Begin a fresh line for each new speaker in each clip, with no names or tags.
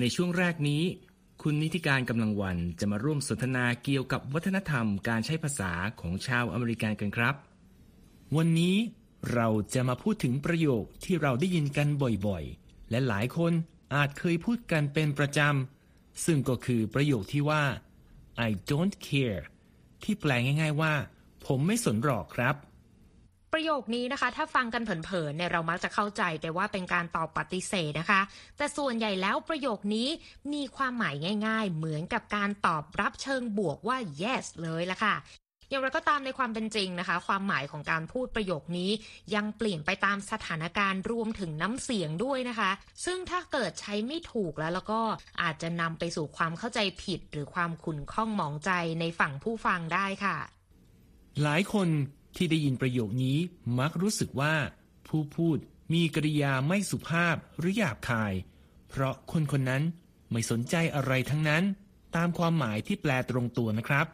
ในช่วงแรกนี้ คุณนิติการกำลังวันจะมาร่วมสนทนาเกี่ยวกับวัฒนธรรมการใช้ภาษาของชาวอเมริกันกันครับ วันนี้เราจะมาพูดถึงประโยคที่เราได้ยินกันบ่อยๆ และหลายคนอาจเคยพูดกันเป็นประจำ ซึ่งก็คือประโยคที่ว่า I don't care ที่แปลง่าย ๆว่า ผมไม่สนหรอกครับ
ประโยคนี้นะคะ ถ้าฟังกันเผินๆเนี่ยเรามักจะเข้าใจแต่ว่าเป็นการตอบปฏิเสธนะคะ แต่ส่วนใหญ่แล้วประโยคนี้มีความหมายง่าย ๆ เหมือนกับการตอบรับเชิงบวกว่า yes เลยละค่ะอย่างไรก็ตามในความเป็นจริงนะคะ ความหมายของการพูดประโยคนี้ ยังเปลี่ยนไปตามสถานการณ์รวมถึงน้ำเสียงด้วยนะคะ ซึ่งถ้าเกิดใช้ไม่ถูกแล้วแล้วก็อาจจะนำไปสู่ความเข้าใจผิด หรือความขุ่นข้องหมองใจในฝั่งผู้ฟังได้ค่ะ
หลายคน ที่ได้ยินประโยคนี้มักรู้สึกว่า ผู้พูดมีกริยาไม่สุภาพหรือหยาบคาย เพราะคนคนนั้นไม่สนใจอะไรทั้งนั้น ตามความหมายที่แปลตรงตัวนะครับ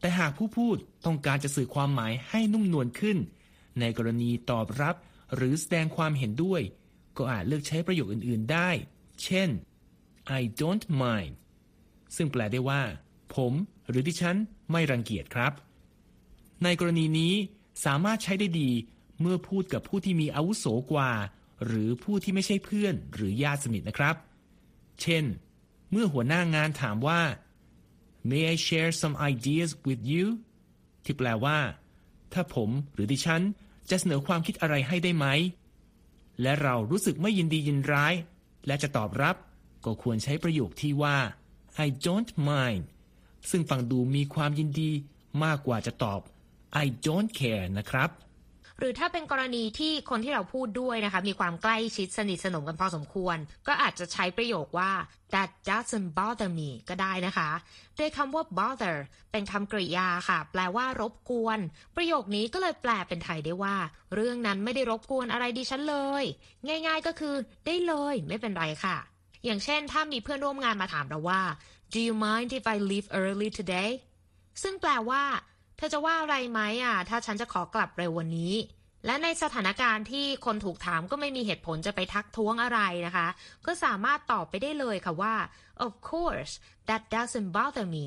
แต่หากผู้พูดต้องการจะสื่อความหมายให้นุ่มนวลขึ้น ในกรณีตอบรับหรือแสดงความเห็นด้วย ก็อาจเลือกใช้ประโยคอื่น ๆ ได้ เช่น I don't mind ซึ่งแปลได้ว่า ผมหรือดิฉันไม่รังเกียจครับ ในกรณีนี้ สามารถใช้ได้ดีเมื่อพูดกับผู้ที่มีอาวุโสกว่า หรือผู้ที่ไม่ใช่เพื่อนหรือญาติสนิทนะครับ เช่น เมื่อหัวหน้างานถามว่า May I share some ideas with you ที่แปลว่า ถ้าผมหรือดิฉัน จะเสนอความคิดอะไรให้ได้ไหม และเรารู้สึกไม่ยินดียินร้าย และจะตอบรับ ก็ควรใช้ประโยคที่ว่า I don't mind ซึ่งฟังดูมีความยินดีมากกว่าจะตอบ I don't care นะครับ
หรือถ้าเป็นกรณีที่คนที่เราพูดด้วยนะคะ มีความใกล้ชิดสนิทสนมกันพอสมควร ก็อาจจะใช้ประโยคว่า that doesn't bother me ก็ได้นะคะโดยคำว่า bother เป็นคำกริยาค่ะ แปลว่ารบกวน ประโยคนี้ก็เลยแปลเป็นไทยได้ว่า เรื่องนั้นไม่ได้รบกวนอะไรดิฉันเลย ง่าย ๆก็คือ ได้เลยไม่เป็นไรค่ะ อย่างเช่น ถ้ามีเพื่อนร่วมงานมาถามเราว่า do you mind if I leave early today ซึ่งแปลว่า ธอจะว่าอะไรไหมอะ ถ้าฉันจะขอกลับเร็ววันนี้ และในสถานการณ์ที่คนถูกถามก็ไม่มีเหตุผลจะไปทักท้วงอะไรนะคะ ก็สามารถตอบไปได้เลยค่ะว่า of course that doesn't bother me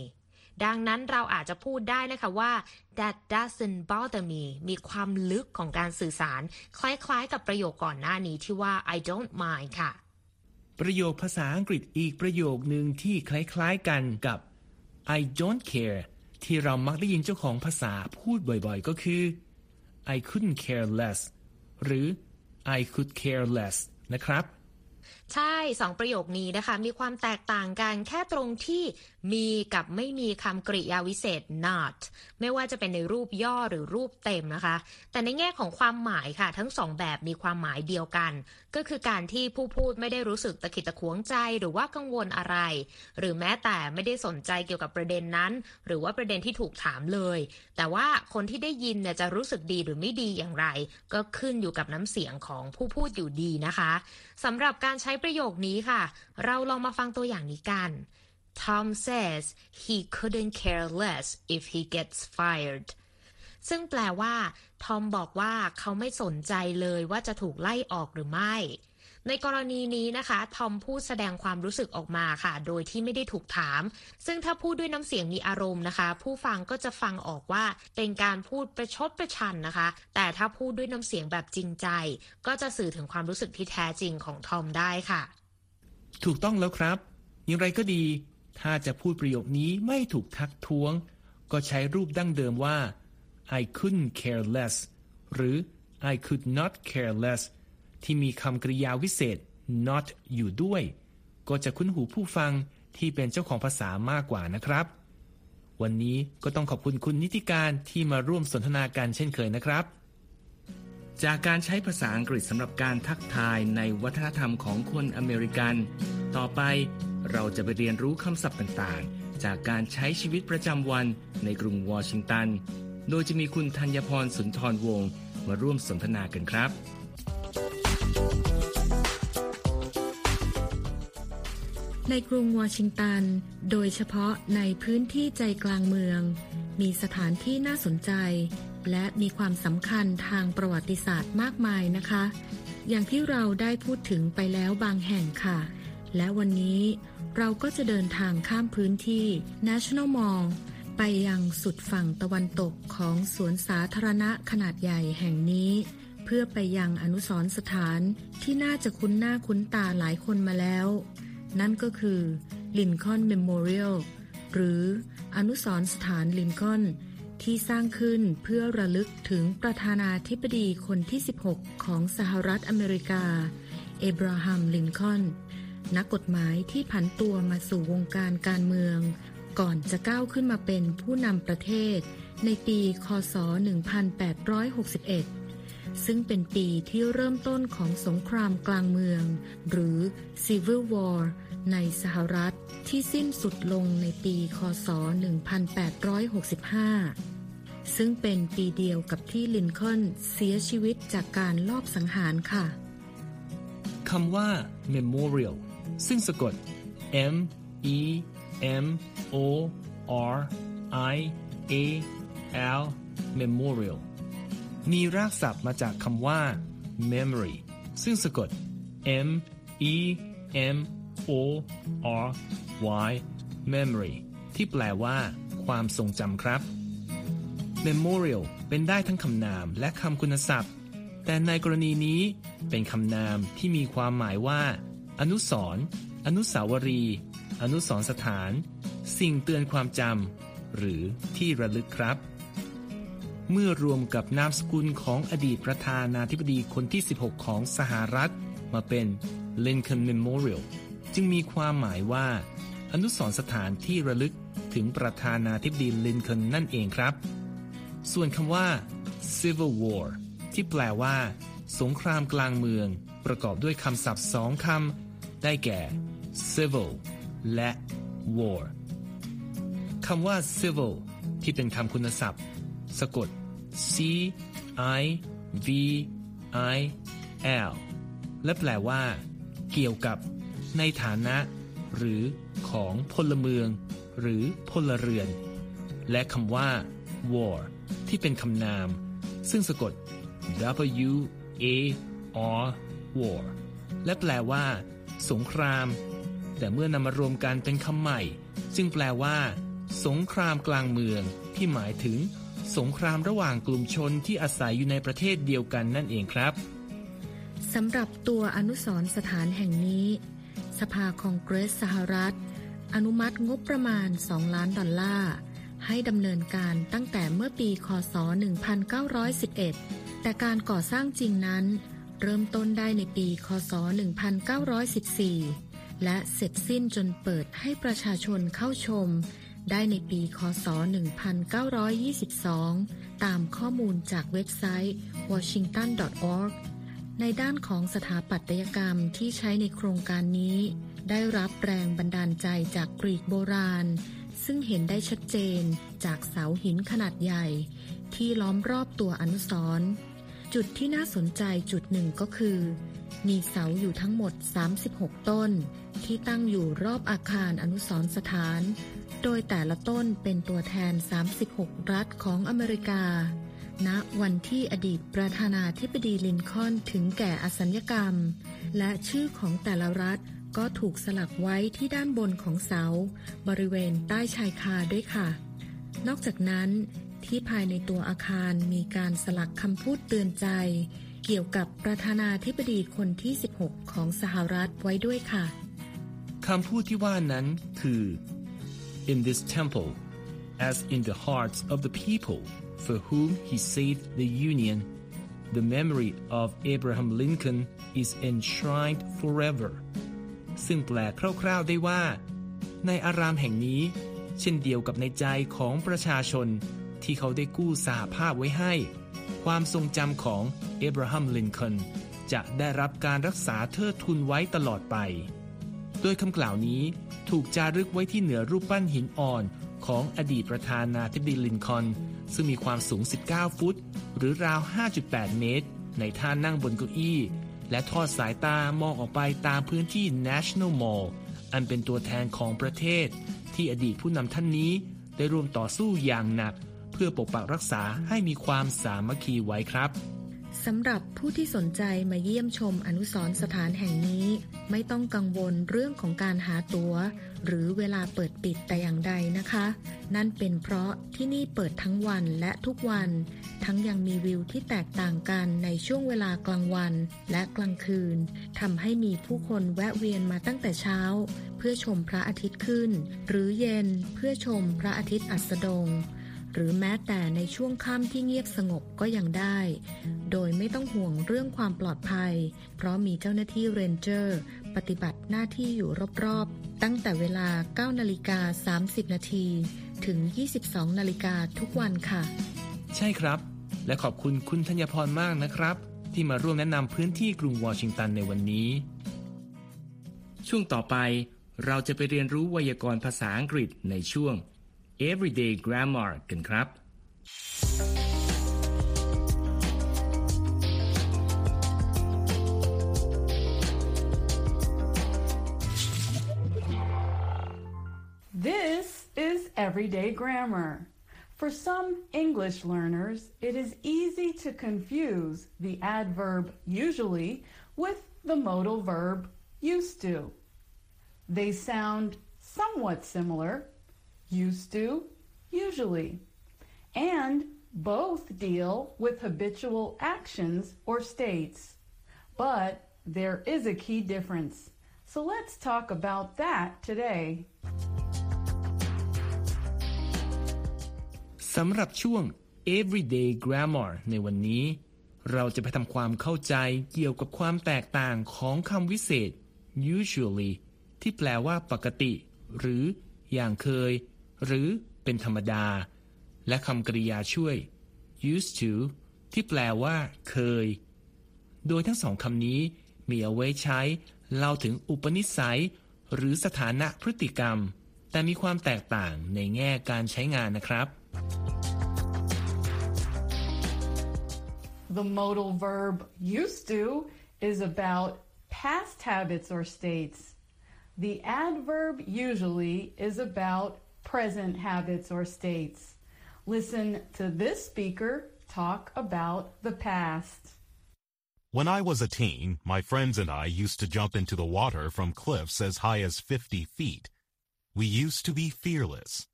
ดังนั้นเราอาจจะพูดได้นะคะว่า that doesn't bother me มีความลึกของการสื่อสาร คล้ายๆ กับประโยคก่อนหน้านี้ที่ว่า I don't mind ค่ะ
ประโยคภาษาอังกฤษอีกประโยคหนึ่งที่คล้ายๆกันกับ I don't care ที่เรามักได้ยินเจ้าของภาษาพูดบ่อยๆ ก็คือ I couldn't care less หรือ I could care less นะครับ
ใช่สองประโยคนี้นะคะ มีความแตกต่างกันแค่ตรงที่มีกับไม่มีคำกริยาวิเศษ not ไม่ว่าจะเป็นในรูปย่อหรือรูปเต็มนะคะ แต่ในแง่ของความหมายค่ะ ทั้งสองแบบมีความหมายเดียวกัน ก็คือการที่ผู้พูดไม่ได้รู้สึกตะขิดตะขวงใจหรือว่ากังวลอะไร หรือแม้แต่ไม่ได้สนใจเกี่ยวกับประเด็นนั้น หรือว่าประเด็นที่ถูกถามเลย แต่ว่าคนที่ได้ยินเนี่ยจะรู้สึกดีหรือไม่ดีอย่างไร ก็ขึ้นอยู่กับน้ำเสียงของผู้พูดอยู่ดีนะคะสำหรับการใช้ประโยคนี้ค่ะ เราลองมาฟังตัวอย่างนี้กัน Tom says he couldn't care less if he gets fired ซึ่งแปลว่า ทอมบอกว่าเขาไม่สนใจเลยว่าจะถูกไล่ออกหรือไม่ ในกรณีนี้นะคะทอมพูดแสดงความรู้สึกออกมาค่ะ โดยที่ไม่ได้ถูกถาม ซึ่งถ้าพูดด้วยน้ำเสียงมีอารมณ์นะคะ ผู้ฟังก็จะฟังออกว่าเป็นการพูดประชดประชันนะคะ แต่ถ้าพูดด้วยน้ำเสียงแบบจริงใจ ก็จะสื่อถึงความรู้สึกที่แท้จริงของทอมได้ค่ะ
ถูกต้องแล้วครับอย่างไรก็ดี ถ้าจะพูดประโยคนี้ไม่ถูกทักท้วง ก็ใช้รูปดั้งเดิมว่า I couldn't care less หรือ I could not care less ที่มีคำกริยาวิเศษ not อยู่ด้วย ก็จะคุ้นหูผู้ฟังที่เป็นเจ้าของภาษามากกว่านะครับ วันนี้ก็ต้องขอบคุณคุณนิติการที่มาร่วมสนทนากันเช่นเคยนะครับ จากการใช้ภาษาอังกฤษสำหรับการทักทายในวัฒนธรรมของคนอเมริกัน ต่อไปเราจะไปเรียนรู้คำศัพท์ต่างๆ จากการใช้ชีวิตประจำวันในกรุงวอชิงตัน โดยจะมีคุณธัญพรสุนทรวงศ์มาร่วมสนทนากันครับ
ในกรุงวอชิงตัน โดยเฉพาะในพื้นที่ใจกลางเมือง มีสถานที่น่าสนใจ และมีความสำคัญทางประวัติศาสตร์มากมายนะคะ อย่างที่เราได้พูดถึงไปแล้วบางแห่งค่ะ และวันนี้เราก็จะเดินทางข้ามพื้นที่ National Mall ไปยังสุดฝั่งตะวันตกของสวนสาธารณะขนาดใหญ่แห่งนี้ เพื่อไปยังอนุสรณ์สถานที่น่าจะคุ้นหน้าคุ้นตาหลายคนมาแล้ว นั่นก็คือLincoln Memorial หรืออนุสรณ์สถานลินคอล์นที่สร้างขึ้นเพื่อระลึกถึงประธานาธิบดีคนที่ 16 ของสหรัฐอเมริกา เอบราฮัม ลินคอล์น นักกฎหมายที่ผันตัวมาสู่วงการการเมือง ก่อนจะก้าวขึ้นมาเป็นผู้นำประเทศ ในปี คศ 1861 ซึ่งเป็นปีที่เริ่มต้นของสงครามกลางเมือง หรือ Civil War ในสหรัฐที่สิ้นสุดลงในปี คศ 1865 ซึ่งเป็นปีเดียวกับที่ลินคอล์นเสียชีวิตจากการลอบสังหารค่ะ
คำว่า memorial ซึ่งสะกด M E M O R I A L memorial มีรากศัพท์มาจากคำว่า memory ซึ่งสะกด M E M O R Y memory ที่แปลว่าความทรงจำครับ memorial เป็นได้ทั้งคำนามและคำคุณศัพท์ แต่ในกรณีนี้เป็นคำนามที่มีความหมายว่า อนุสรณ์อนุสาวรีย์อนุสรณ์สถาน สิ่งเตือนความจำหรือที่ระลึกครับ เมื่อรวมกับนามสกุลของอดีตประธานาธิบดีคนที่ 16 ของสหรัฐ มาเป็น Lincoln Memorial จึงมีความหมายว่า อนุสรณ์สถานที่ระลึกถึงประธานาธิบดีลินคอล์นนั่นเองครับ ส่วนคำว่า Civil War ที่แปลว่า สงครามกลางเมือง ประกอบด้วยคำศัพท์สองคำได้แก่ civil และ war คำว่า civil ที่เป็นคำคุณศัพท์ สะกด c i v i l และแปลว่า เกี่ยวกับ ในฐานะ หรือของพลเมือง หรือพลเรือน และคำว่า war ที่เป็นคำนาม ซึ่งสะกด w a r war และแปลว่า สงคราม แต่เมื่อนำมารวมกันเป็นคำใหม่จึงแปลว่า สงครามกลางเมืองที่หมายถึง สงครามระหว่างกลุ่มชนที่อาศัยอยู่ในประเทศเดียวกันนั่นเองครับ
สำหรับตัวอนุสรณ์สถานแห่งนี้ สภาคองเกรสสหรัฐ อนุมัติงบประมาณ 2 ล้านดอลลาร์ให้ดำเนินการตั้งแต่เมื่อปีคศ 1911 แต่การก่อสร้างจริงนั้น เริ่มต้นได้ในปีคศ 1914 และเสร็จสิ้นจนเปิดให้ประชาชนเข้าชม ได้ในปี คศ 1922 ตามข้อมูลจากเว็บไซต์ washington.org ในด้านของสถาปัตยกรรมที่ใช้ในโครงการนี้ ได้รับแรงบันดาลใจจากกรีกโบราณ ซึ่งเห็นได้ชัดเจนจากเสาหินขนาดใหญ่ ที่ล้อมรอบตัวอนุสรณ์จุดที่น่าสนใจจุดหนึ่งก็คือ มีเสาอยู่ทั้งหมด 36 ต้น ที่ตั้งอยู่รอบอาคารอนุสรณ์สถาน โดยแต่ละต้นเป็นตัวแทน 36 รัฐของอเมริกา ณ วันที่อดีตประธานาธิบดีลินคอล์นถึงแก่อสัญญกรรม และชื่อของแต่ละรัฐก็ถูกสลักไว้ที่ด้านบนของเสา บริเวณใต้ชายคาด้วยค่ะ นอกจากนั้นที่ภายในตัวอาคารมีการสลักคำพูดเตือนใจ เกี่ยวกับประธานาธิบดีคนที่ 16 ของสหรัฐไว้ด้วยค่ะ
คำพูดที่ว่านั้นคือ in this temple as in the hearts of the people for whom he saved the union the memory of Abraham Lincoln is enshrined forever ซึ่งแปลคร่าวๆได้ว่า ในอารามแห่งนี้ เช่นเดียวกับในใจของประชาชน ที่เขาได้กู้สหภาพไว้ให้ ความทรงจำของเอบราฮัมลินคอนจะได้รับการรักษาเทิดทุนไว้ตลอดไป โดยคำกล่าวนี้ถูกจารึกไว้ที่เหนือรูปปั้นหินอ่อนของอดีตประธานาธิบดีลินคอน ซึ่งมีความสูง 19 ฟุต หรือราว 5.8 เมตร ในท่านั่งบนเก้าอี้ และทอดสายตามองออกไปตามพื้นที่ National Mall อันเป็นตัวแทนของประเทศ ที่อดีตผู้นำท่านนี้ได้ร่วมต่อสู้อย่างหนัก เพื่อปกปักรักษาให้มีความสามัคคีไว้ครับ
สำหรับผู้ที่สนใจมาเยี่ยมชมอนุสรสถานแห่งนี้ ไม่ต้องกังวลเรื่องของการหาตัว๋ว หรือเวลาเปิดปิดแต่อย่างใดนะคะ นั่นเป็นเพราะที่นี่เปิดทั้งวันและทุกวัน ทั้งยังมีวิวที่แตกต่างกันในช่วงเวลากลางวันและกลางคืนทำให้มีผู้คนแวะเวียนมาตั้งแต่เช้า เพื่อชมพระอาทิตย์ขึ้น หรือเย็นเพื่อชมพระอาทิตย์อัสดง หรือแม้แต่ในช่วงค่ำที่เงียบสงบก็ยังได้ โดยไม่ต้องห่วงเรื่องความปลอดภัย เพราะมีเจ้าหน้าที่เรนเจอร์ ปฏิบัติหน้าที่อยู่รอบๆ ตั้งแต่เวลา 9 นาฬิกา 30 นาทีถึง 22 นาฬิกาทุกวันค่ะ
ใช่ครับ และขอบคุณคุณธัญพรมากนะครับ ที่มาร่วมแนะนำพื้นที่กรุงวอชิงตันในวันนี้ ช่วงต่อไปเราจะไปเรียนรู้ไวยากรณ์ภาษาอังกฤษในช่วง everyday grammar กันครับ
This is everyday grammar. For some English learners, it is easy to confuse the adverb usually with the modal verb used to. They sound somewhat similar, used to, usually. And both deal with habitual actions or states. But there is a key difference. So let's talk about that today.
สำหรับช่วง everyday grammar ในวันนี้ เราจะไปทำความเข้าใจเกี่ยวกับความแตกต่างของคำวิเศษ usually ที่แปลว่าปกติ หรืออย่างเคย หรือเป็นธรรมดา และคำกริยาช่วย used to ที่แปลว่าเคย โดยทั้งสองคำนี้มีเอาไว้ใช้เล่าถึงอุปนิสัย หรือสถานะพฤติกรรม แต่มีความแตกต่างในแง่การใช้งานนะครับ
The modal verb used to is about past habits or states. The adverb usually is about present habits or states. Listen to this speaker talk about the past.
When I was a teen, my friends and I used to jump into the water from cliffs as high as 50 feet. We used to be fearless.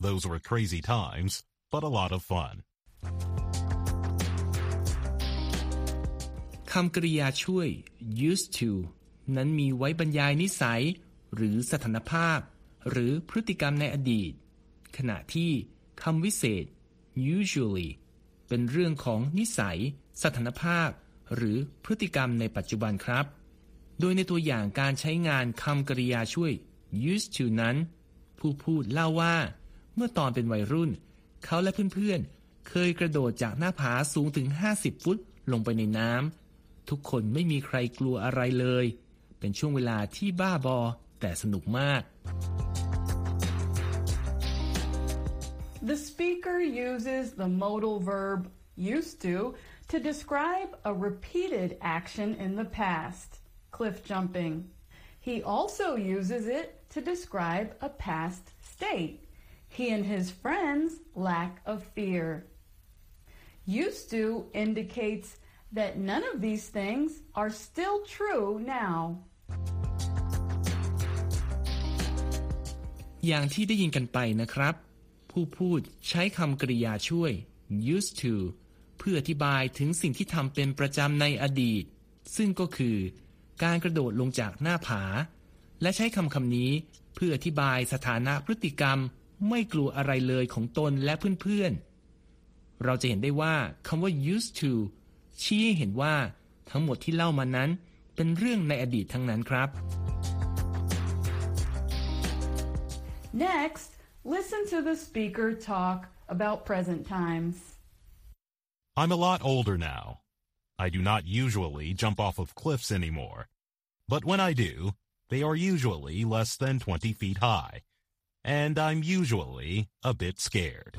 Those were crazy times, but a lot of fun.
คำกริยาช่วย used to นั้นมีไว้บรรยายนิสัย หรือสถานภาพ หรือพฤติกรรมในอดีต ขณะที่คำวิเศษ usually เป็นเรื่องของนิสัย สถานภาพ หรือพฤติกรรมในปัจจุบันครับ โดยในตัวอย่างการใช้งานคำกริยาช่วย used to นั้น ผู้พูดเล่าว่า เมื่อตอนเป็นวัยรุ่น เขาและเพื่อนๆ เคยกระโดดจากหน้าผาสูงถึง 50 ฟุตลงไปในน้ำทุกคนไม่มีใครกลัวอะไรเลย เป็นช่วงเวลาที่บ้าบอแต่สนุกมาก
The speaker uses the modal verb used to to describe a repeated action in the past, cliff jumping. He also uses it to describe a past state, he and his friends' lack of fear. Used to indicates that none of these things are still true now.
อย่างที่ได้ยินกันไปนะครับ ผู้พูดใช้คำกริยาช่วย used to เพื่ออธิบายถึงสิ่งที่ทำเป็นประจำในอดีต ซึ่งก็คือ การกระโดดลงจากหน้าผา และใช้คำคำนี้เพื่ออธิบายสถานะพฤติกรรมไม่กลัวอะไรเลยของตนและเพื่อนๆ เราจะเห็นได้ว่าคำว่า used to ชี้ให้เห็นว่าทั้งหมดที่เล่ามานั้น เป็นเรื่องในอดีตทั้งนั้นครับ
Next, Listen to the speaker talk about present times.
I'm a lot older now. I do not usually jump off of cliffs anymore. But when I do, they are usually less than 20 feet high. And I'm usually a bit scared.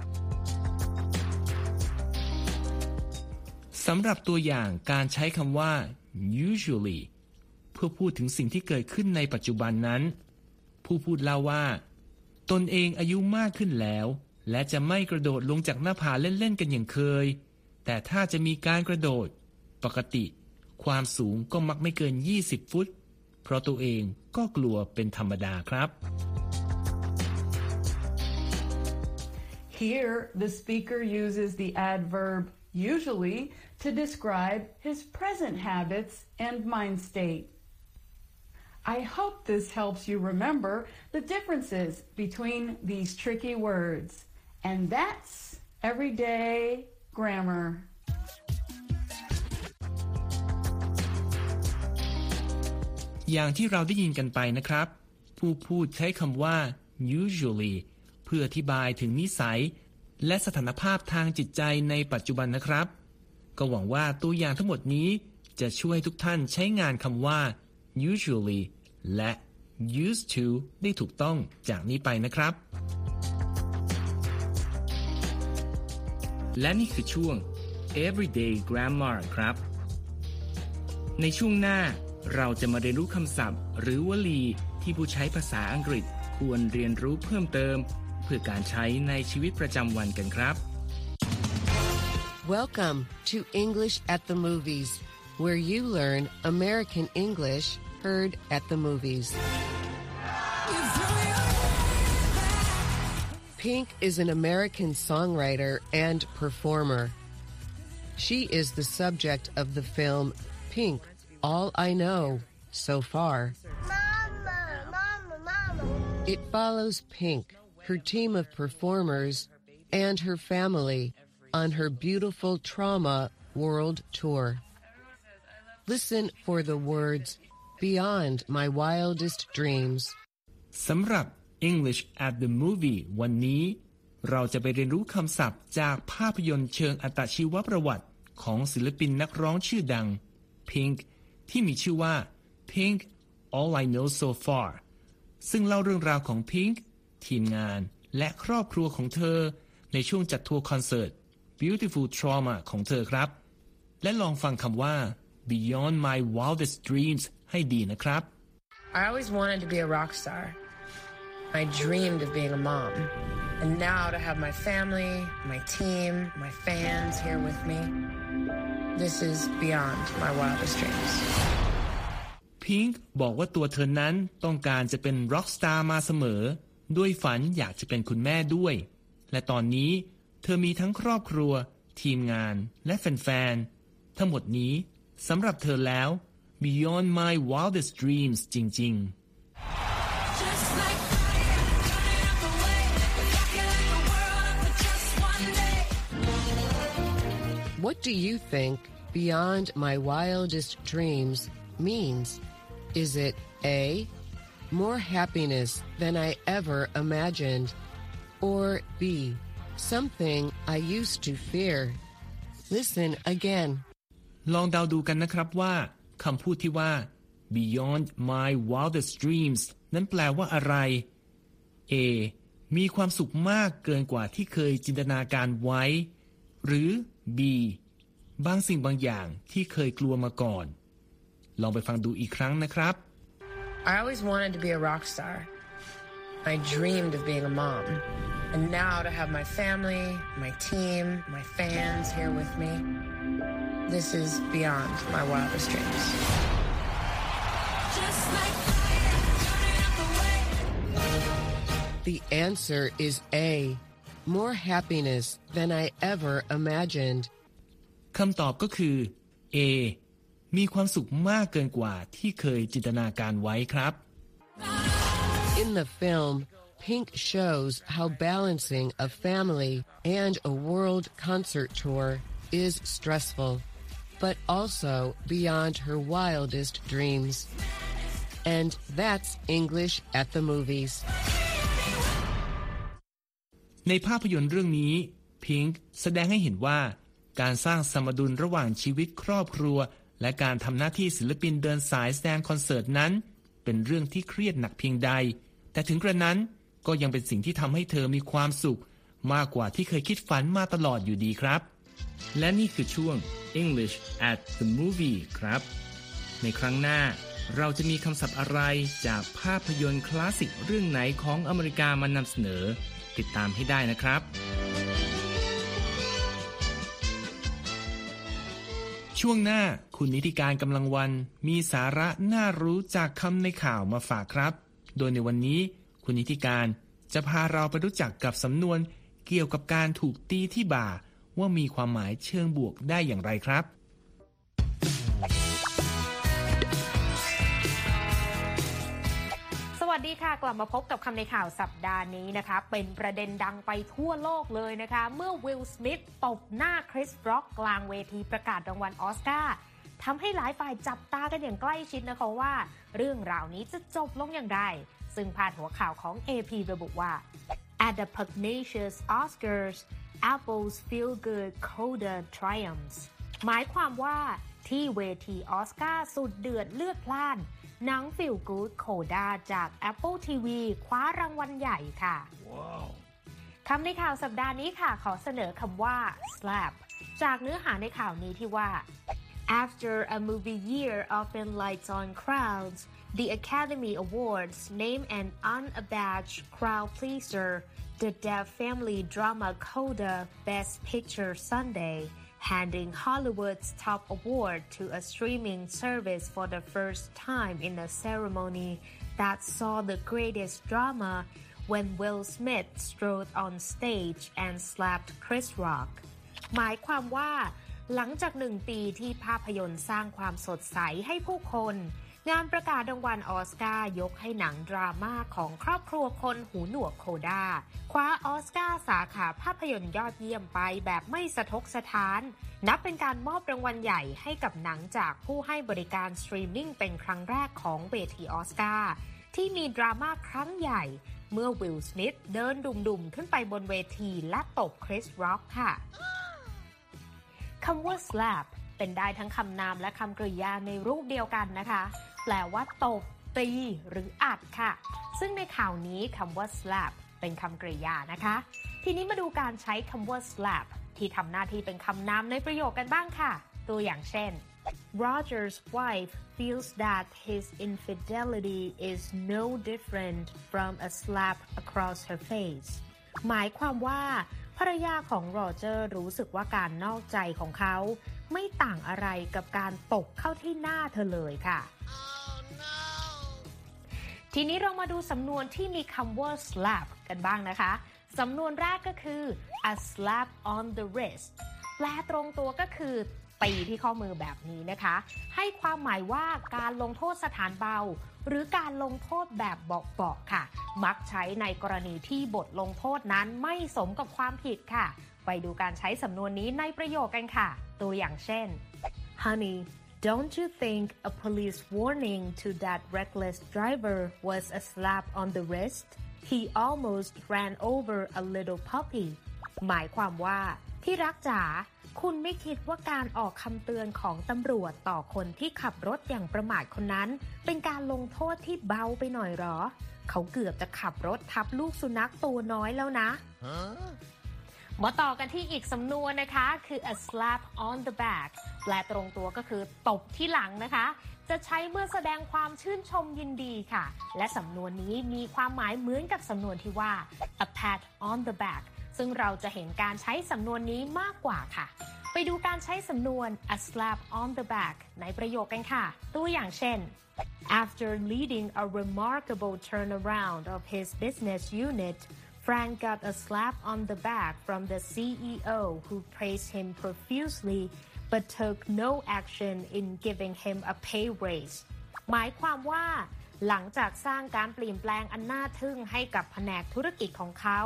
สำหรับตัวอย่างการใช้คำว่า usually เพื่อพูดถึงสิ่งที่เกิดขึ้นในปัจจุบันนั้น ผู้พูดเล่าว่า ตนเองอายุมากขึ้นแล้ว และจะไม่กระโดดลงจากหน้าผาเล่นๆกันอย่างเคย แต่ถ้าจะมีการกระโดด ปกติ ความสูงก็มักไม่เกิน 20 ฟุต เพราะตัวเองก็กลัวเป็นธรรมดาครับ
Here, the speaker uses the adverb usually to describe his present habits and mind state. I hope this helps you remember the differences between these tricky words. And that's everyday grammar.
อย่างที่เราได้ยินกันไปนะครับ ผู้พูดใช้คำว่า usually เพื่ออธิบายถึงนิสัย และสถานภาพทางจิตใจในปัจจุบันนะครับ ก็หวังว่าตัวอย่างทั้งหมดนี้จะช่วยทุกท่านใช้งานคำว่า usually และ used to ได้ถูกต้องจากนี้ไปนะครับ และนี่คือช่วง everyday grammar ครับ ในช่วงหน้าเราจะมาเรียนรู้คำศัพท์ หรือวลีที่ผู้ใช้ภาษาอังกฤษควรเรียนรู้เพิ่มเติม เพื่อการใช้ในชีวิตประจำวันกันครับ
Welcome to English at the Movies, where you learn American English heard at the movies. Pink is an American songwriter and performer. She is the subject of the film Pink, All I Know So Far. Mama, mama, mama. It follows Pink, her team of performers, and her family on her beautiful trauma world tour. Listen for the words beyond my wildest dreams.
สำหรับ English at the Movie วันนี้ เราจะไปเรียนรู้คำศัพท์จากภาพยนตร์เชิงอัตชีวประวัติของศิลปินนักร้องชื่อดัง Pink ที่มีชื่อว่า Pink All I Know So Far ซึ่งเล่าเรื่องราวของ Pink ทีมงานและครอบครัวของเธอ ในช่วงจัดทัวร์คอนเสิร์ต Beautiful Trauma ของเธอครับ และลองฟังคำว่า Beyond My Wildest Dreams ให้ดีนะครับ
I always wanted to be a rock star. I dreamed of being a mom. And now to have my family, my team, my fans here with me, this is beyond my wildest dreams.
พิงค์บอกว่าตัวเธอนั้นต้องการจะเป็นร็อกสตาร์มาเสมอ ด้วยฝันอยากจะเป็นคุณแม่ด้วย และตอนนี้เธอมีทั้งครอบครัว ทีมงานและแฟนๆทั้งหมดนี้ สำหรับเธอแล้ว beyond my wildest dreams จริง ๆ
What do you think beyond my wildest dreams means? Is it A, more happiness than I ever imagined? Or B, something I used to fear? Listen again.
ลองเดาดูกันนะครับว่าคำพูดที่ว่า beyond my wildest dreams นั้นแปลว่าอะไร A มีความสุขมากเกินกว่าที่เคยจินตนาการไว้ หรือ B บางสิ่งบางอย่างที่เคยกลัวมาก่อน ลองไปฟังดูอีกครั้งนะครับ
I always wanted to be a rock star. I dreamed of being a mom. And now to have my family, my team, my fans here with me, this is beyond my wildest dreams.
The answer is A, more happiness than I ever imagined.
คำตอบก็คือ A มีความสุขมากเกินกว่าที่เคยจินตนาการไว้ครับ
In the film, Pink shows how balancing a family and a world concert tour is stressful, But also beyond her wildest dreams. And that's English at the movies.
ในภาพยนตร์เรื่องนี้พิงค์แสดงให้เห็นว่า การสร้างสมดุลระหว่างชีวิตครอบครัว และการทำหน้าที่ศิลปินเดินสายแสดงคอนเสิร์ตนั้น เป็นเรื่องที่เครียดหนักเพียงใด แต่ถึงกระนั้นก็ยังเป็นสิ่งที่ทำให้เธอมีความสุข มากกว่าที่เคยคิดฝันมาตลอดอยู่ดีครับ และนี่คือช่วง English at the movie ครับ ในครั้งหน้าเราจะมีคำศัพท์อะไรจากภาพยนตร์คลาสสิกเรื่องไหนของอเมริกามานำเสนอ ติดตามให้ได้นะครับ ช่วงหน้าคุณนิติการกำลังวัน มีสาระน่ารู้จากคำในข่าวมาฝากครับ โดยในวันนี้คุณนิติการจะพาเราไปรู้จักกับสำนวนเกี่ยวกับการถูกตีที่บ่า ว่ามีความหมายเชิงบวกได้อย่างไรครับ
สวัสดีค่ะ กลับมาพบกับคำในข่าวสัปดาห์นี้นะคะ เป็นประเด็นดังไปทั่วโลกเลยนะคะ เมื่อวิลสมิธตบหน้าคริสบร็อกกลางเวทีประกาศรางวัลออสการ์ทำให้หลายฝ่ายจับตากันอย่างใกล้ชิดนะคะว่า เรื่องราวนี้จะจบลงอย่างไร ซึ่งพาดหัวข่าวของ AP ระบุว่า At the pugnacious Oscars Apple's feel-good coda triumphs หมายความว่าที่เวทีออสการ์สุดเดือดเลือดพล่าน หนังฟิลกูดโคดาจาก Apple TV คว้ารางวัลใหญ่ค่ะคำในข่าวสัปดาห์นี้ค่ะ ขอเสนอคำว่า slap จากเนื้อหาในข่าวนี้ที่ว่า After a movie year often lights on crowds, the Academy Awards name an unabashed crowd pleaser, the Deaf Family drama Coda Best Picture Sunday, handing Hollywood's top award to a streaming service for the first time in a ceremony that saw the greatest drama when Will Smith strode on stage and slapped Chris Rock. หมายความว่า หลังจากหนึ่งปีที่ภาพยนตร์สร้างความสดใสให้ผู้คน งานประกาศรางวัลออสการ์ยกให้หนังดราม่าของครอบครัวคนหูหนวก CODA คว้าออสการ์สาขาภาพยนตร์ยอดเยี่ยมไปแบบไม่สะทกสะท้าน นับเป็นการมอบรางวัลใหญ่ให้กับหนังจากผู้ให้บริการสตรีมมิ่งเป็นครั้งแรกของเวทีออสการ์ที่มีดราม่าครั้งใหญ่เมื่อวิลสมิธเดินดุ่มๆ ขึ้นไปบนเวทีและตบคริสร็อกค่ะคำว่า slap เป็นได้ทั้งคำนามและคำกริยาในรูปเดียวกันนะคะ แปลว่าตบตีหรืออัดค่ะ ซึ่งในข่าวนี้คำว่า slap เป็นคำกริยานะคะ ทีนี้มาดูการใช้คำว่า slap ที่ทำหน้าที่เป็นคำนามในประโยคกันบ้างค่ะ ตัวอย่างเช่น Roger's wife feels that his infidelity is no different from a slap across her face หมายความว่าภรรยาของโรเจอร์รู้สึกว่าการนอกใจของเขา ไม่ต่างอะไรกับการตกเข้าที่หน้าเธอเลยค่ะ ทีนี้เรามาดูสำนวนที่มีคำว่า slap กันบ้างนะคะ สำนวนแรกก็คือ a slap on the wrist แปลตรงตัวก็คือตีที่ข้อมือแบบนี้นะคะ ให้ความหมายว่าการลงโทษสถานเบา หรือการลงโทษแบบเบาๆค่ะ มักใช้ในกรณีที่บทลงโทษนั้นไม่สมกับความผิดค่ะ ไปดูการใช้สำนวนนี้ในประโยคกันค่ะ ตัวอย่างเช่น Honey don't you think a police warning to that reckless driver was a slap on the wrist he almost ran over a little puppy หมายความว่า ที่รักจ๋าคุณไม่คิดว่าการออกคำเตือนของตำรวจต่อคนที่ขับรถอย่างประมาทคนนั้น เป็นการลงโทษที่เบาไปหน่อยหรอ เขาเกือบจะขับรถทับลูกสุนัขตัวน้อยแล้วนะ มาต่อกันที่อีกสำนวนนะคะ คือ a slap on the back แปลตรงตัวก็คือตบที่หลังนะคะ จะใช้เมื่อแสดงความชื่นชมยินดีค่ะ และสำนวนนี้มีความหมายเหมือนกับสำนวนที่ว่า a pat on the back ซึ่งเราจะเห็นการใช้สำนวนนี้มากกว่าค่ะ ไปดูการใช้สำนวน a slap on the back ในประโยคกันค่ะ ตัวอย่างเช่น After leading a remarkable turnaround of his business unit, Frank got a slap on the back from the CEO who praised him profusely but took no action in giving him a pay raise หมายความว่าหลังจากสร้างการเปลี่ยนแปลงอันน่าทึ่งให้กับแผนกธุรกิจของเขา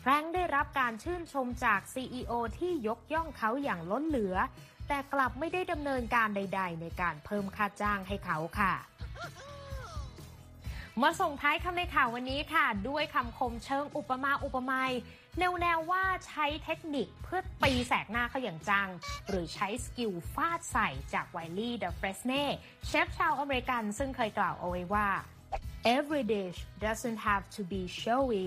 แฟรงค์ได้รับการชื่นชมจาก CEO ที่ยกย่องเขาอย่างล้นเหลือ แต่กลับไม่ได้ดำเนินการใด ๆ ในการเพิ่มค่าจ้างให้เขาค่ะ มาส่งท้ายคำในข่าววันนี้ค่ะ ด้วยคำคมเชิงอุปมาอุปไมยแนวแนวว่าใช้เทคนิคเพื่อตีแสกหน้าเขาอย่างจัง หรือใช้สกิลฟาดใส่จาก Wylie Dufresne เชฟชาวอเมริกันซึ่งเคยกล่าวเอาไว้ว่า every dish doesn't have to be showy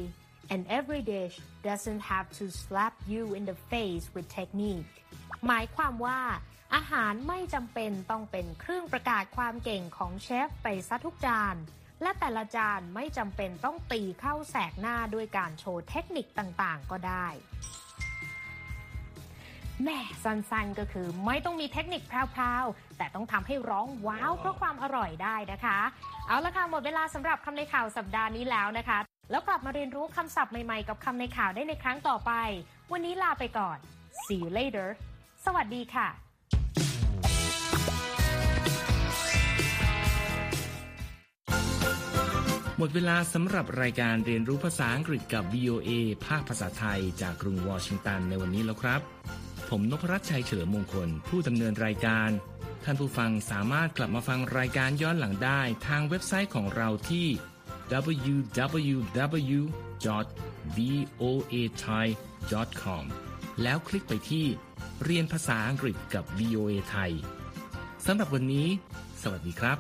and every dish doesn't have to slap you in the face with technique หมายความว่าอาหารไม่จำเป็นต้องเป็นเครื่องประกาศความเก่งของเชฟไปซะทุกจาน และแต่ละจานไม่จำเป็นต้องตีเข้าแสกหน้าด้วยการโชว์เทคนิคต่างๆ ก็ได้แม่สั้นๆก็คือไม่ต้องมีเทคนิคแพรวๆ แต่ต้องทำให้ร้องว้าวเพราะความอร่อยได้นะคะ เอาละค่ะหมดเวลาสำหรับคำในข่าวสัปดาห์นี้แล้วนะคะ แล้วกลับมาเรียนรู้คำศัพท์ใหม่ๆ กับคำในข่าวได้ในครั้งต่อไป วันนี้ลาไปก่อน see you later สวัสดีค่ะ
หมดเวลาสำหรับรายการเรียนรู้ภาษาอังกฤษกับ VOA ภาคภาษาไทย จากกรุงวอชิงตันในวันนี้แล้วครับ ผมนพรัชชัยเฉลิมมงคล ผู้ดำเนินรายการ ท่านผู้ฟังสามารถกลับมาฟังรายการย้อนหลังได้ทางเว็บไซต์ของเราที่ www.voathai.com แล้วคลิกไปที่เรียนภาษาอังกฤษกับ VOA ไทยสำหรับวันนี้ สวัสดีครับ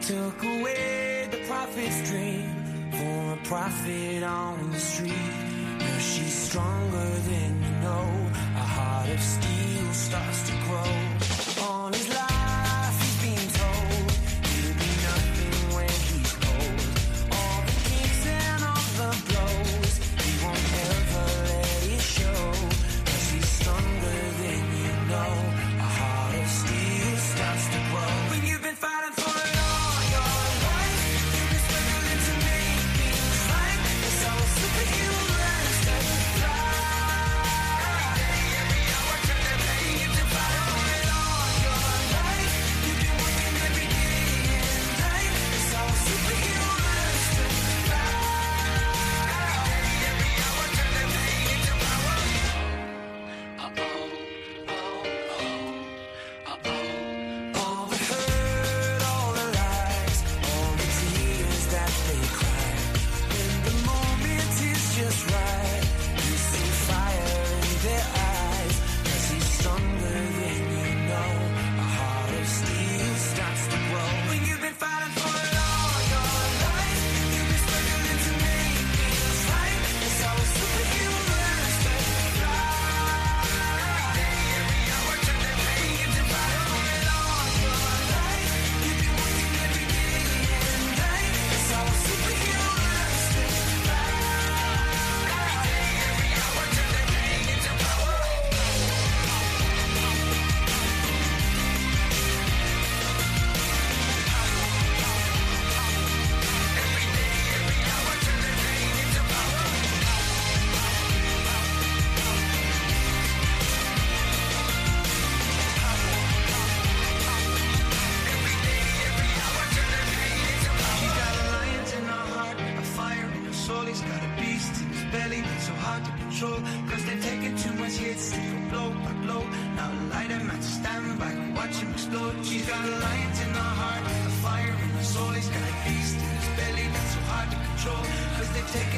took away the prophet's dream for a prophet on the street. Now she's stronger than you know. A heart of steel starts to grow.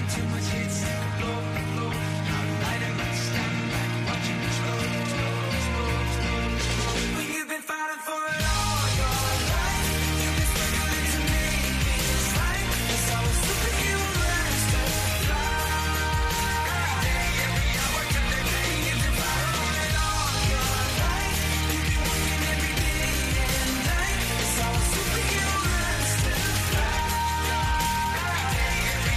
Too much